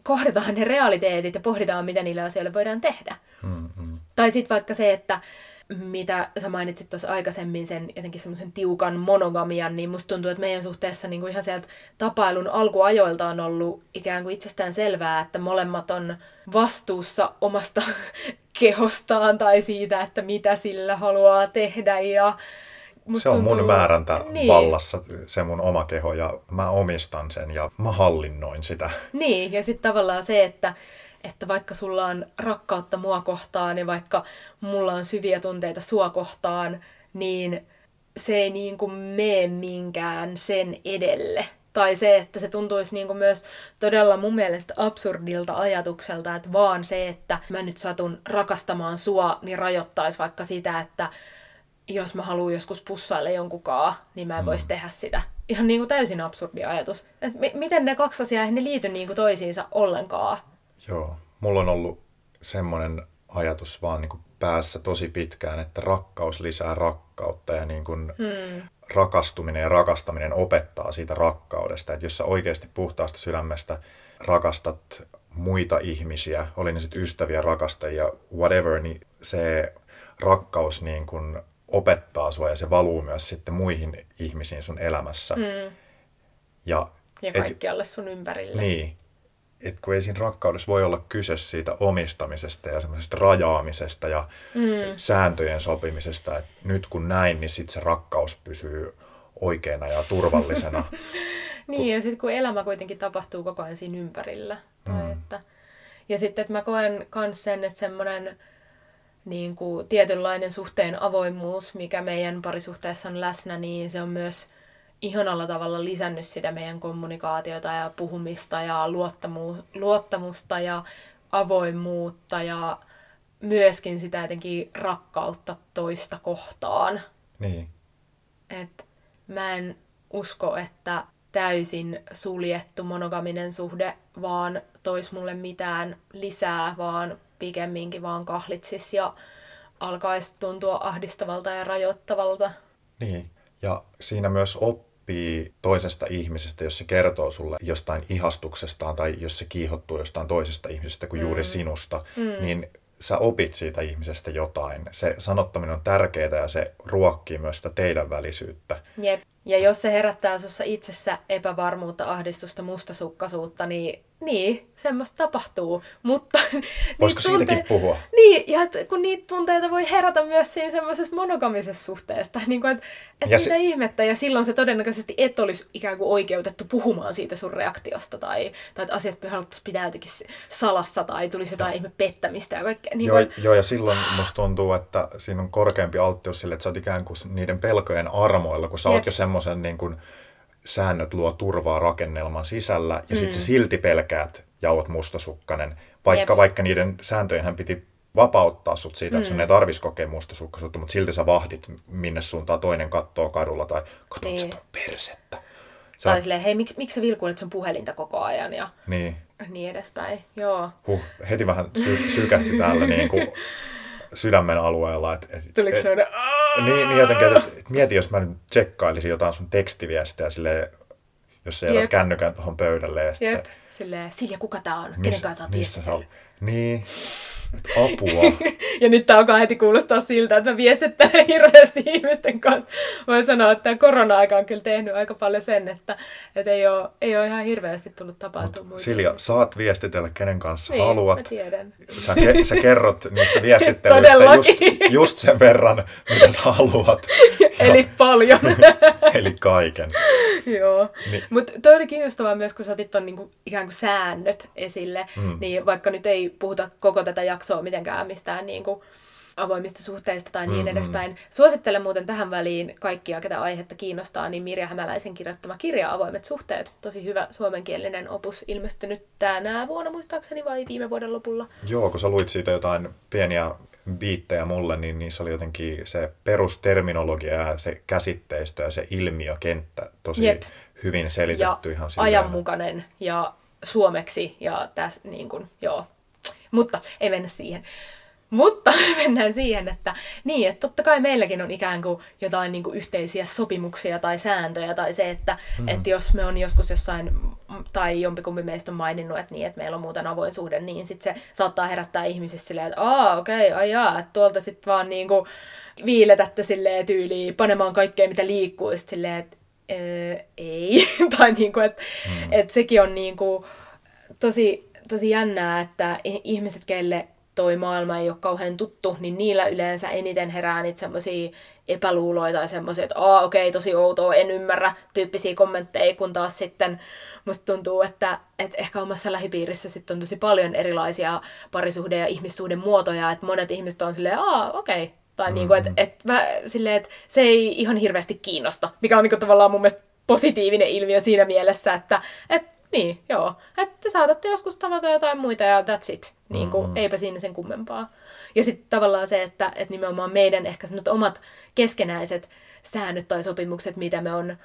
kohdataan ne realiteetit ja pohditaan, mitä niille asioille voidaan tehdä. Mm, mm. Tai sitten vaikka se, että mitä sä mainitsit tuossa aikaisemmin, sen jotenkin semmoisen tiukan monogamian, niin musta tuntuu, että meidän suhteessa niin kuin ihan sieltä tapailun alkuajoilta on ollut ikään kuin itsestään selvää, että molemmat on vastuussa omasta kehostaan tai siitä, että mitä sillä haluaa tehdä ja se on tuntuu... mun määräntä niin. vallassa, se mun oma keho, ja mä omistan sen ja mä hallinnoin sitä. Niin, ja sitten tavallaan se, että että vaikka sulla on rakkautta mua kohtaan ja vaikka mulla on syviä tunteita sua kohtaan, niin se ei niin kuin mene minkään sen edelle. Tai se, että se tuntuisi niin kuin myös todella mun mielestä absurdilta ajatukselta, että vaan se, että mä nyt satun rakastamaan sua, niin rajoittaisi vaikka sitä, että jos mä haluan joskus pussailla jonkunkaan, niin mä en voisi mm. tehdä sitä. Ihan niin kuin täysin absurdi ajatus. Et m- miten ne kaksi asiaa, ne liity niin kuin toisiinsa ollenkaan. Joo, mulla on ollut semmoinen ajatus vaan niin kuin päässä tosi pitkään, että rakkaus lisää rakkautta ja niin kuin hmm. rakastuminen ja rakastaminen opettaa siitä rakkaudesta. Että jos sä oikeasti puhtaasta sydämestä rakastat muita ihmisiä, oli ne sitten ystäviä, rakastajia, whatever, niin se rakkaus niin kun opettaa sua ja se valuu myös sitten muihin ihmisiin sun elämässä. Mm. Ja, Ja kaikkialle sun ympärille. Niin, että kun ei siinä rakkaudessa voi olla kyse siitä omistamisesta ja semmoisesta rajaamisesta ja mm. sääntöjen sopimisesta, että nyt kun näin, niin sitten se rakkaus pysyy oikeana ja turvallisena. niin, ja sitten kun elämä kuitenkin tapahtuu koko ajan siinä ympärillä. Tai Mm. että, ja sitten, että mä koen myös sen, että semmoinen niin kuin tietynlainen suhteen avoimuus, mikä meidän parisuhteessa on läsnä, niin se on myös ihanalla tavalla lisännyt sitä meidän kommunikaatiota ja puhumista ja luottamu- luottamusta ja avoimuutta ja myöskin sitä jotenkin rakkautta toista kohtaan. niin, Et mä en usko, että täysin suljettu monogaminen suhde vaan tois mulle mitään lisää, vaan pikemminkin vaan kahlitsis ja alkaisi tuntua ahdistavalta ja rajoittavalta. niin. Ja siinä myös oppii toisesta ihmisestä, jos se kertoo sulle jostain ihastuksestaan tai jos se kiihottuu jostain toisesta ihmisestä kuin juuri sinusta, niin sä opit siitä ihmisestä jotain. Se sanottaminen on tärkeää ja se ruokkii myös sitä teidän välisyyttä. Jep. Ja jos se herättää sussa itsessä epävarmuutta, ahdistusta, mustasukkaisuutta, niin, niin semmoista tapahtuu. Mutta Voisiko niitä siitäkin puhua? Niin, ja kun niitä tunteita voi herätä myös siinä semmoisessa monogamisessa suhteessa. Niin kuin, että et Ja mitä se- ihmettä, ja silloin se todennäköisesti et olisi ikään kuin oikeutettu puhumaan siitä sun reaktiosta, tai, tai että asiat haluttaisiin pitää jotenkin salassa, tai tulisi jotain ihme pettämistä ja kaikkea. Niin Joo, kuin, joo, ja silloin musta tuntuu, että siinä on korkeampi alttius sille, että sä oot ikään kuin niiden pelkojen armoilla, kun sä Jep. oot jo semmoisen niin kuin, säännöt luo turvaa rakennelman sisällä, ja sit sä silti pelkäät ja oot mustasukkanen, vaikka, Jep. vaikka niiden sääntöjenhän piti vapauttaa sut siitä, että sun ei tarvis kokea mustasukkaisuutta, mutta silti sä vahdit, minne suuntaan toinen kattoo kadulla, tai katsot Niin. sä tuon persettä. Sä tai silleen, hei, miksi, miksi sä vilkuilet sun puhelinta koko ajan, ja niin, niin edespäin. Joo. huh, heti vähän sy- sykähti täällä niin kuin sydämen alueella. Et, et, Tuliko et- semmoinen... Niin, niin jotenkin, että et mieti, jos mä nyt tsekkailisin jotain sun tekstiviestiä silleen, jos sä jätät kännykän tuohon pöydälle ja sitten, Jep. Silleen, Silja, kuka tää on? Kenen kanssa oot? Niin, apua. Ja nyt tää alkaa heti kuulostaa siltä, että mä viestittelen hirveästi ihmisten kanssa. Voin sanoa, että tämä korona-aika on kyllä tehnyt aika paljon sen, että, että ei, ole, ei ole ihan hirveästi tullut tapahtua muita. Silja, saat viestitellä kenen kanssa niin, Mä haluat. tiedän. Sä, ke, sä kerrot niistä viestittelyistä just, just sen verran, mitä sä haluat. Eli paljon. Eli kaiken. Joo. Niin. Mutta toi oli kiinnostavaa myös, kun sä otit ton niinku, ikään kuin säännöt esille, mm. niin vaikka nyt ei puhuta koko tätä jaksoa mitenkään mistään niinku, avoimista suhteista tai niin Mm-mm. edespäin. Suosittelen muuten tähän väliin kaikkia, ketä aihetta kiinnostaa, niin Mirja Hämäläisen kirjoittama kirja Avoimet suhteet. Tosi hyvä suomenkielinen opus, ilmestynyt tänä vuonna muistaakseni vai viime vuoden lopulla. Joo, kun sä luit siitä jotain pieniä biittejä mulle, niin niissä oli jotenkin se perusterminologia ja se käsitteistö ja se ilmiökenttä tosi Jep. hyvin Ja selitetty ihan silleen. ajanmukainen ja suomeksi ja täs, niin kuin, joo. Mutta ei mennä siihen. Mutta mennään siihen, että niin, että totta kai meilläkin on ikään kuin jotain niin kuin yhteisiä sopimuksia tai sääntöjä tai se, että, mm. että jos me on joskus jossain, tai jompikumpi meistä on maininnut, että niin, että meillä on muuten avoin suhde, niin sitten se saattaa herättää ihmisissä silleen, että aa, okei, okay, ai jaa, että tuolta sitten vaan niin kuin viiletätte silleen tyyliin panemaan kaikkea, mitä liikkuu, ja sit silleen, että öö, ei, tai niin kuin, että mm. että sekin on niin kuin, tosi, tosi jännää, että ihmiset, kelle toi maailma ei ole kauhean tuttu, niin niillä yleensä eniten herää niitä semmoisia epäluuloja tai semmoisia, että aa okei, okay, tosi outoa, en ymmärrä tyyppisiä kommentteja, kun taas sitten musta tuntuu, että, että ehkä omassa lähipiirissä sitten on tosi paljon erilaisia parisuhde- ja ihmissuhden muotoja, että monet ihmiset on silleen, aa okei, okay. tai mm-hmm. niin kuin, että, että, mä, silleen, että se ei ihan hirveästi kiinnosta, mikä on niin kuin tavallaan mun mielestä positiivinen ilmiö siinä mielessä, että, että niin, joo. Että te saatatte joskus tavata jotain muita ja that's it. Niin kuin, mm-hmm. Eipä siinä sen kummempaa. Ja sitten tavallaan se, että, että nimenomaan meidän ehkä semmoiset omat keskenäiset säännöt tai sopimukset, mitä me on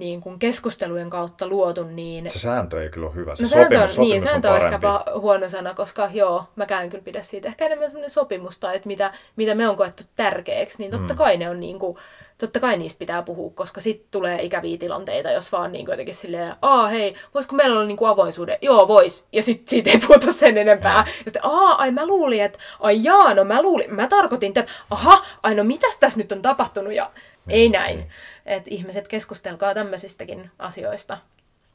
niin kuin keskustelujen kautta luotu, niin... Se sääntö ei kyllä ole hyvä. Se No sopimus, sääntö on, sopimus niin, on sääntö on ehkä parempi. va- huono sana, koska joo, mäkään kyllä pidä siitä. Ehkä enemmän semmoinen sopimus tai että mitä, mitä me on koettu tärkeäksi, niin totta kai ne on niin kuin, totta kai niistä pitää puhua, koska sitten tulee ikäviä tilanteita, jos vaan niin kuin jotenkin silleen, aa hei, voisiko meillä olla niin kuin avoinsuuden? Joo, vois. Ja sitten siitä ei puhuta sen enempää. Ja sitten, aa, ai mä luulin, että, ai jaa, no mä luulin, mä tarkoitin tämän, aha, ai no mitäs tässä nyt on tapahtunut? Ja ei näin. Että ihmiset keskustelkaa tämmöisistäkin asioista.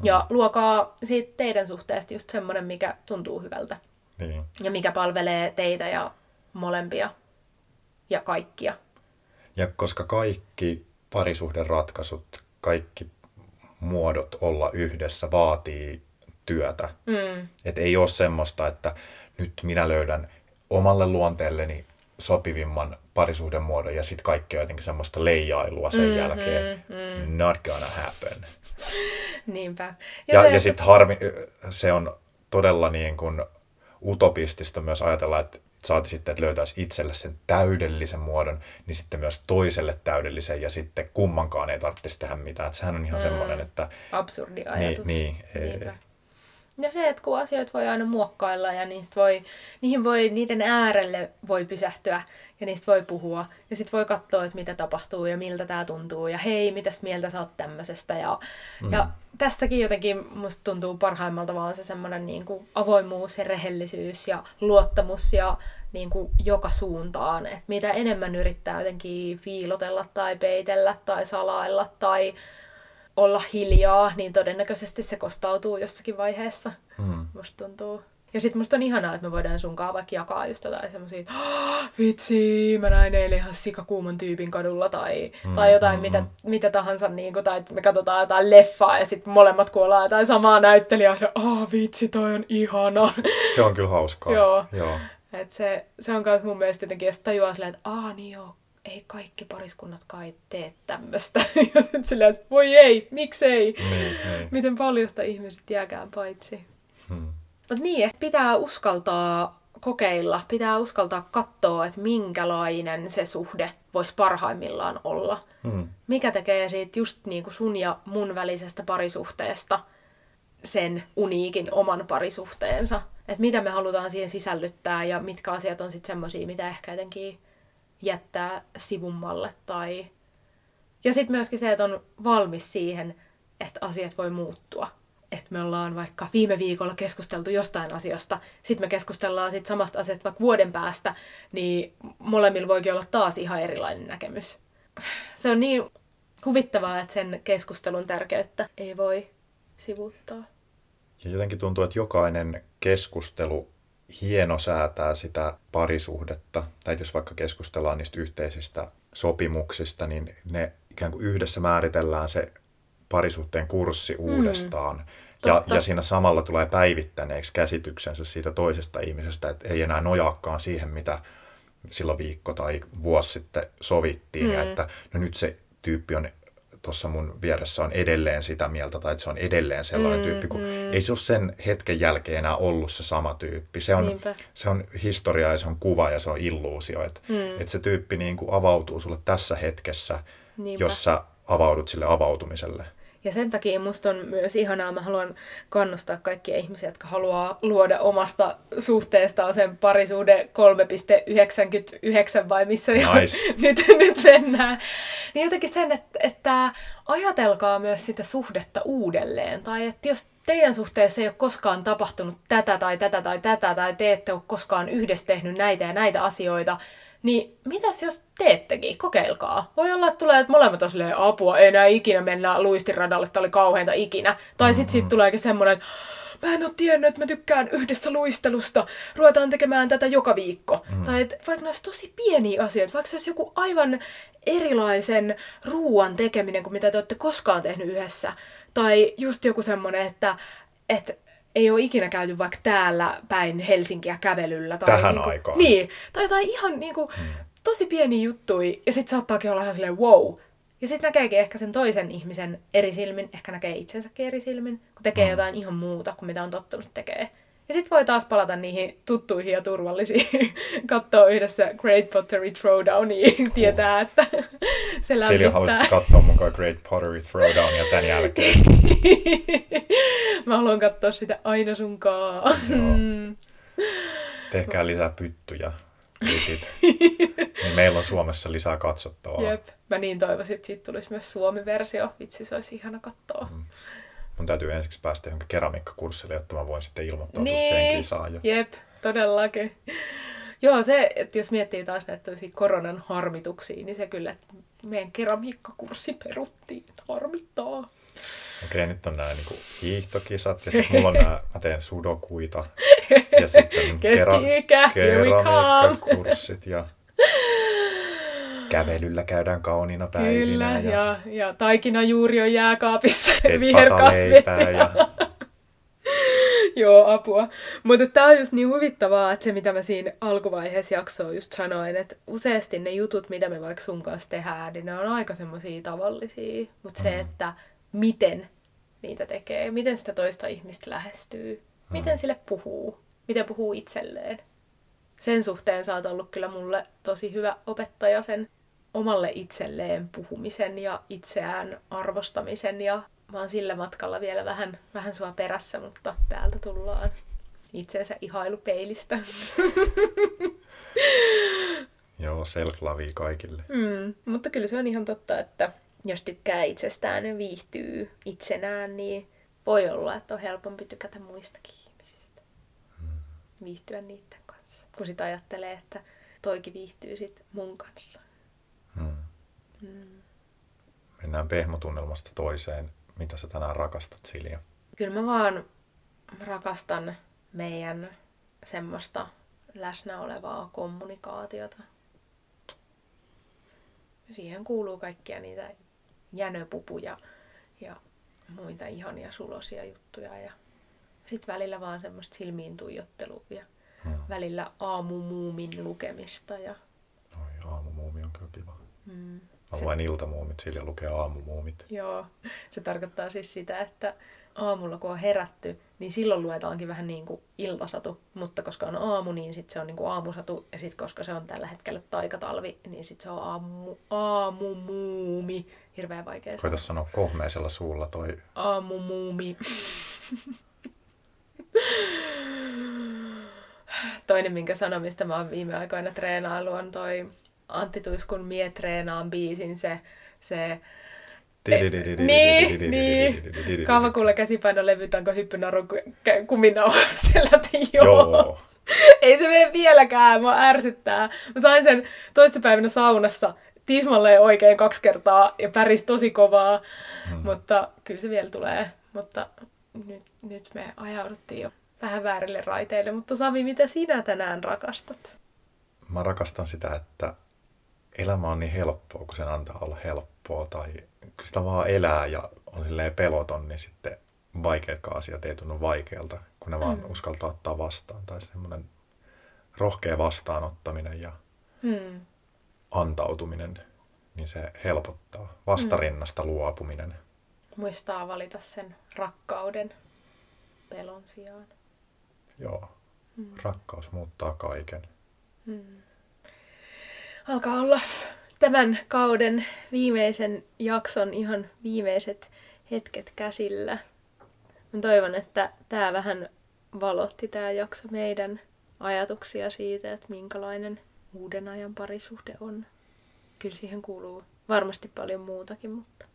Ja luokaa siitä teidän suhteesta just semmoinen, mikä tuntuu hyvältä. Niin. Ja mikä palvelee teitä ja molempia ja kaikkia. Ja koska kaikki parisuhderatkaisut, kaikki muodot olla yhdessä vaatii työtä. Mm. Että ei ole semmoista, että nyt minä löydän omalle luonteelleni sopivimman parisuhdemuodon ja sitten kaikki on jotenkin semmoista leijailua sen mm, jälkeen. Mm, Not gonna happen. Niinpä. Ja, se, ja sitten harmi, se on todella niin kuin utopistista myös ajatella, että saati sitten, että löytäisi itselle sen täydellisen muodon, niin sitten myös toiselle täydellisen ja sitten kummankaan ei tarvitsisi tehdä mitään. Että sehän on ihan mm. semmoinen, että Absurdi niin, ajatus. niin, ei, Niinpä. Ja se, että kun asioita voi aina muokkailla ja niistä voi, niihin voi, niiden äärelle voi pysähtyä ja niistä voi puhua. Ja sitten voi katsoa, että mitä tapahtuu ja miltä tämä tuntuu. Ja hei, mitäs mieltä sä oot tämmöisestä. Ja, mm. ja tästäkin jotenkin musta tuntuu parhaimmalta vaan se semmoinen niin kuin avoimuus ja rehellisyys ja luottamus ja niin kuin joka suuntaan. Että mitä enemmän yrittää jotenkin piilotella tai peitellä tai salailla tai olla hiljaa, niin todennäköisesti se kostautuu jossakin vaiheessa. Mm. Musta tuntuu. Ja sit musta on ihanaa, että me voidaan sunkaan vaikka jakaa just jotain semmosia, "Ah, vitsi, mä näin eilen ihan sikakuuman tyypin kadulla, tai, mm, tai jotain mm, mitä, mitä tahansa, niin kuin, tai me katsotaan jotain leffaa, ja sitten molemmat kuollaan jotain samaa näyttelijää, ja ah, vitsi, toi on ihana. Se on kyllä hauskaa. Joo. Joo. Et se, se on myös mun mielestä jotenkin, että tajuaa silleen, että aa niin joo, ei kaikki pariskunnat kai tee tämmöistä. ja sitten silleen, että voi ei, miksei? Niin, niin. Miten paljon sitä ihmiset jääkään paitsi. Hmm. Mutta niin, että pitää uskaltaa kokeilla, pitää uskaltaa katsoa, että minkälainen se suhde voisi parhaimmillaan olla. Hmm. Mikä tekee siitä just niin kuin sun ja mun välisestä parisuhteesta sen uniikin oman parisuhteensa. Että mitä me halutaan siihen sisällyttää ja mitkä asiat on sitten semmoisia, mitä ehkä jotenkin jättää sivummalle. Tai... Ja sitten myöskin se, että on valmis siihen, että asiat voi muuttua. Että me ollaan vaikka viime viikolla keskusteltu jostain asiasta, sitten me keskustellaan sit samasta asiasta vaikka vuoden päästä, niin molemmilla voikin olla taas ihan erilainen näkemys. Se on niin huvittavaa, että sen keskustelun tärkeyttä ei voi sivuuttaa. Ja jotenkin tuntuu, että jokainen keskustelu hieno säätää sitä parisuhdetta. Tai jos vaikka keskustellaan niistä yhteisistä sopimuksista, niin ne ikään kuin yhdessä määritellään se parisuhteen kurssi uudestaan. Mm, ja, ja siinä samalla tulee päivittäneeksi käsityksensä siitä toisesta ihmisestä, että ei enää nojaakaan siihen, mitä silloin viikko tai vuosi sitten sovittiin. Mm. Ja että no nyt se tyyppi on tuossa mun vieressä on edelleen sitä mieltä, tai että se on edelleen sellainen mm, tyyppi, kun mm. ei se ole sen hetken jälkeen enää ollut se sama tyyppi. Se on, Niinpä. se on historia ja se on kuva ja se on illuusio. Että mm. et se tyyppi niin kuin avautuu sulle tässä hetkessä, Niinpä. jos sä avaudut sille avautumiselle. Ja sen takia musta on myös ihanaa, mä haluan kannustaa kaikkia ihmisiä, jotka haluaa luoda omasta suhteestaan sen parisuhde 3.99 vai missä Nice. nyt, nyt mennään. Niin jotenkin sen, että, että ajatelkaa myös sitä suhdetta uudelleen. Tai että jos teidän suhteessa ei ole koskaan tapahtunut tätä tai tätä tai tätä, tai te ette ole koskaan yhdessä tehnyt näitä ja näitä asioita, niin mitäs jos teettekin? Kokeilkaa. Voi olla, että tulee, että molemmat on silleen, apua, ei enää ikinä mennä luistiradalle, tämä oli kauheinta ikinä. Tai sitten siitä tuleekin semmoinen, että mä en ole tiennyt, että mä tykkään yhdessä luistelusta, ruvetaan tekemään tätä joka viikko. Mm. Tai että vaikka ne olisi tosi pieniä asioita, vaikka se olisi joku aivan erilaisen ruuan tekeminen kuin mitä te olette koskaan tehnyt yhdessä. Tai just joku semmoinen, että, että ei ole ikinä käyty vaikka täällä päin Helsinkiä kävelyllä. Tai Tähän niinku, aikaan. Niin, tai jotain ihan niinku, hmm. tosi pieniä juttuja, ja sitten saattaakin olla ihan silleen wow. Ja sitten näkeekin ehkä sen toisen ihmisen eri silmin, ehkä näkee itsensäkin eri silmin, kun tekee hmm. jotain ihan muuta kuin mitä on tottunut tekemään. Ja sitten voi taas palata niihin tuttuihin ja turvallisiin, katsoa yhdessä Great Pottery Throwdownia, tietää, että Se Silja, lämmittää. haluaisitko katsoa mukaan Great Pottery Throwdown ja tämän jälkeen? Mä haluan katsoa sitä aina sunkaan. Joo. Tehkää lisää pyttyjä, niin meillä on Suomessa lisää katsottavaa. Jep. Mä niin toivoisin, että siitä tulisi myös Suomi-versio. Vitsi, se olisi ihana katsoa. Mm. Mun täytyy ensiksi päästä johonkin keramiikkakurssille, jotta mä voin sitten ilmoittautua Niin. siihen kisaan. Ja... Jep, todellakin. Joo, se, että jos miettii taas näitä koronan harmituksia, niin se kyllä, että meidän keramiikkakurssi peruttiin. Harmittaa. Okei, nyt on nämä niinku hiihtokisat ja sitten mulla on nämä, mä teen sudokuita ja sitten Keski-ikä, keramiikkakurssit ja kävelyllä käydään kauniina päivinä Kyllä, ja, ja, ja taikinajuuri on jääkaapissa, pataleipää ja Joo, apua. Mutta tämä on just niin huvittavaa, että se mitä mä siinä alkuvaiheessa jaksoa just sanoin, että useasti ne jutut, mitä me vaikka sun kanssa tehdään, niin ne on aika semmoisia tavallisia. Mutta se, että miten niitä tekee, miten sitä toista ihmistä lähestyy, miten sille puhuu, miten puhuu itselleen. Sen suhteen sä oot ollut kyllä mulle tosi hyvä opettaja sen omalle itselleen puhumisen ja itseään arvostamisen ja mä oon sillä matkalla vielä vähän, vähän sua perässä, mutta täältä tullaan itsensä ihailupeilistä. joo, self-lavi kaikille. Mm, mutta kyllä se on ihan totta, että jos tykkää itsestään ja viihtyy itsenään, niin voi olla, että on helpompi tykätä muistakin ihmisistä. Viihtyä niiden kanssa. Kun sitä ajattelee, että toikin viihtyy sit mun kanssa. Hmm. Mennään pehmotunnelmasta toiseen. Mitä sä tänään rakastat, Silja? Kyllä mä vaan rakastan meidän semmoista läsnä olevaa kommunikaatiota. Siihen kuuluu kaikkia niitä jänöpupuja ja muita ihania sulosia juttuja ja sitten välillä vaan semmoista silmiin tuijottelua ja Hmm. välillä aamumuumin lukemista ja Oi, aamumuumi on kyllä kiva. mm, Mä Se- luen iltamuumit, Silja lukee aamumuumit. Joo, se tarkoittaa siis sitä, että aamulla kun on herätty, niin silloin luetaankin vähän niin kuin iltasatu, mutta koska on aamu, niin sitten se on niin kuin aamusatu, ja sitten koska se on tällä hetkellä taikatalvi, niin sitten se on aamu, aamumuumi. Hirveän vaikea sanoa. Koita sanoa kohmeisella suulla toi Aamumuumi. Toinen, minkä sanomista mä oon viime aikoina treenailu, on toi Antti Tuiskun Mie treenaan biisin se, se niin, niin. Kaavakuulla käsipainolevy, onko hyppynaru kuminauhasella, joo. Joo. Ei se mene vieläkään, mua ärsyttää. Mä sain sen toissapäivänä saunassa tismalleen oikein kaksi kertaa ja päris tosi kovaa, Hmm. mutta kyllä se vielä tulee. Mutta nyt, nyt me ajauduttiin jo vähän väärille raiteille. Mutta Sami, mitä sinä tänään rakastat? Mä rakastan sitä, että elämä on niin helppoa, kun sen antaa olla helppoa. Tai kun sitä vaan elää ja on silleen peloton, niin sitten vaikeatkaan asiat ei tunnu vaikealta, kun ne vaan Mm. uskaltaa ottaa vastaan. Tai semmoinen rohkea vastaanottaminen ja Hmm. antautuminen, niin se helpottaa. Vastarinnasta luopuminen. Muistaa valita sen rakkauden pelon sijaan. Joo. Rakkaus muuttaa kaiken. alkaa olla tämän kauden viimeisen jakson ihan viimeiset hetket käsillä. Mä toivon, että tämä vähän valotti tämä jakso meidän ajatuksia siitä, että minkälainen uuden ajan parisuhde on. Kyllä siihen kuuluu varmasti paljon muutakin, mutta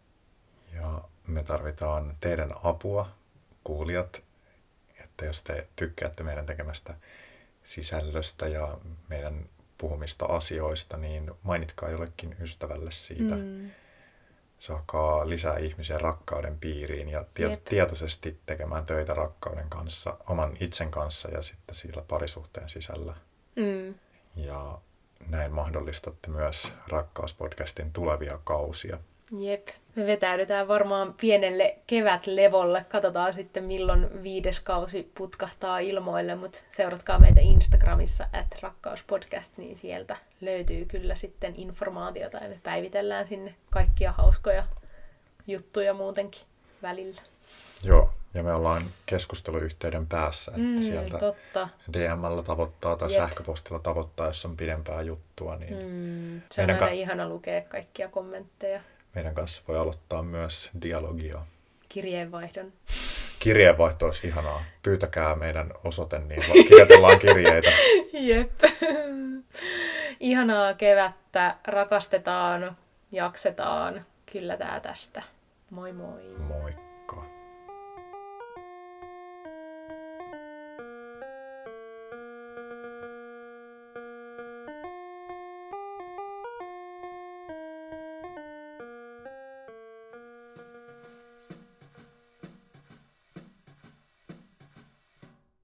Ja me tarvitaan teidän apua, kuulijat, että jos te tykkäätte meidän tekemästä sisällöstä ja meidän puhumista asioista, niin mainitkaa jollekin ystävälle siitä. Mm. Saakaa lisää ihmisiä rakkauden piiriin ja tie- Jep. tietoisesti tekemään töitä rakkauden kanssa, oman itsen kanssa ja sitten sillä parisuhteen sisällä. mm, Ja näin mahdollistatte myös Rakkauspodcastin tulevia kausia. Jep. Me vetäydytään varmaan pienelle kevätlevolle. Katsotaan sitten milloin viides kausi putkahtaa ilmoille, mutta seuratkaa meitä Instagramissa at rakkauspodcast, niin sieltä löytyy kyllä sitten informaatiota ja me päivitellään sinne kaikkia hauskoja juttuja muutenkin välillä. Joo, Ja me ollaan keskusteluyhteyden päässä, että Mm, sieltä totta. DMllä tavoittaa tai Jep. sähköpostilla tavoittaa, jos on pidempää juttua, niin Mm, se on aina ka- ihana lukea kaikkia kommentteja. Meidän kanssa voi aloittaa myös dialogia. Kirjeenvaihdon. Kirjeenvaihto olisi ihanaa. Pyytäkää meidän osoite, niin kirjoitellaan kirjeitä. Jep. Ihanaa kevättä. Rakastetaan, jaksetaan. Kyllä tää tästä. Moi moi. Moikka.